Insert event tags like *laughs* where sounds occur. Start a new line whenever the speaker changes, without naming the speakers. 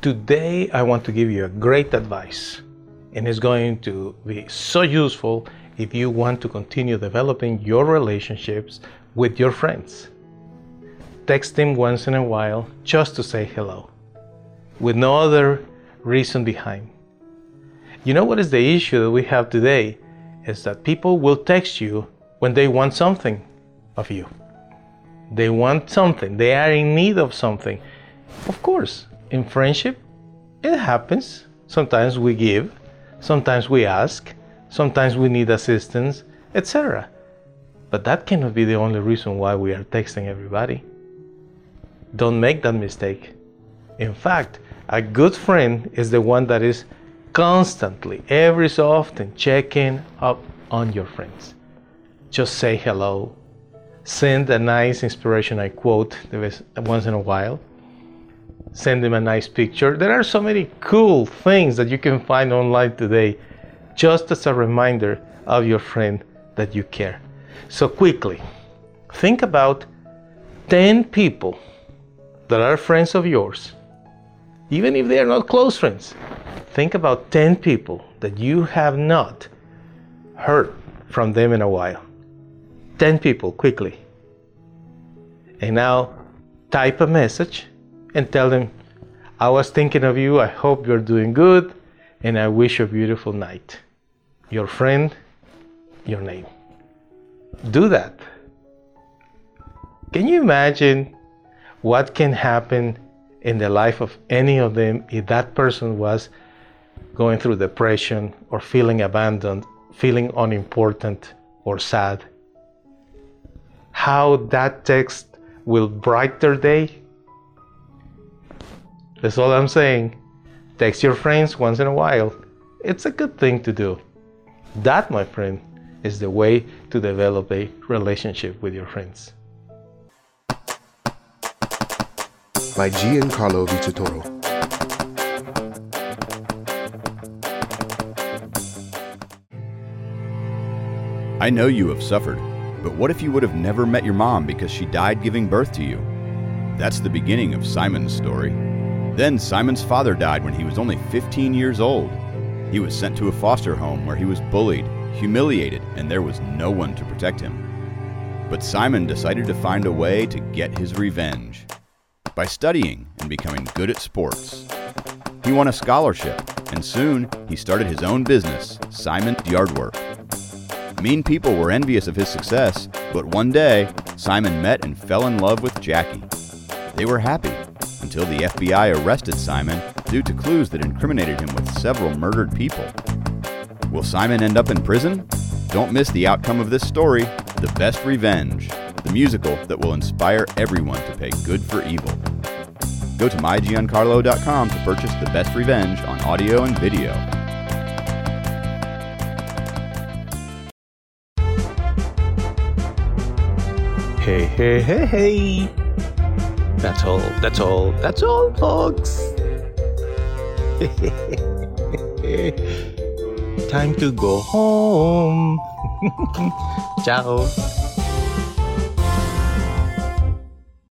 Today, I want to give you a great advice, and it's going to be so useful if you want to continue developing your relationships with your friends. Text them once in a while just to say hello, with no other reason behind. You know what is the issue that we have today? Is that people will text you when they want something of you. They want something, they are in need of something. Of course, in friendship, it happens. Sometimes we give, sometimes we ask, sometimes we need assistance, etc. But that cannot be the only reason why we are texting everybody. Don't make that mistake. In fact, a good friend is the one that is constantly, every so often, checking up on your friends. Just say hello, send a nice inspirational quote once in a while, send them a nice picture. There are so many cool things that you can find online today just as a reminder of your friend that you care. So, quickly, think about 10 people that are friends of yours, even if they are not close friends. Think about 10 people that you have not heard from them in a while. 10 people, quickly. And now type a message and tell them, I was thinking of you, I hope you're doing good, and I wish you a beautiful night. Your friend, your name. Do that. Can you imagine what can happen in the life of any of them if that person was going through depression or feeling abandoned, feeling unimportant or sad? How that text will brighten their day that's all I'm saying. Text your friends once in a while. It's a good thing to do. That, my friend, is the way to develop a relationship with your friends.
By Giancarlo Vitatoro.
I know you have suffered, but what if you would have never met your mom because she died giving birth to you? That's the beginning of Simon's story. Then Simon's father died when he was only 15 years old. He was sent to a foster home where he was bullied, humiliated, and there was no one to protect him. But Simon decided to find a way to get his revenge by studying and becoming good at sports. He won a scholarship, and soon he started his own business, Simon's Yardwork. Mean people were envious of his success, but one day, Simon met and fell in love with Jackie. They were happy until the FBI arrested Simon due to clues that incriminated him with several murdered people. Will Simon end up in prison? Don't miss the outcome of this story The Best Revenge, the musical that will inspire everyone to pay good for evil. Go to mygiancarlo.com to purchase The Best Revenge on audio and video.
Hey, hey, hey, hey. That's all. That's all. That's all, folks. *laughs* Time to go home. *laughs* Ciao.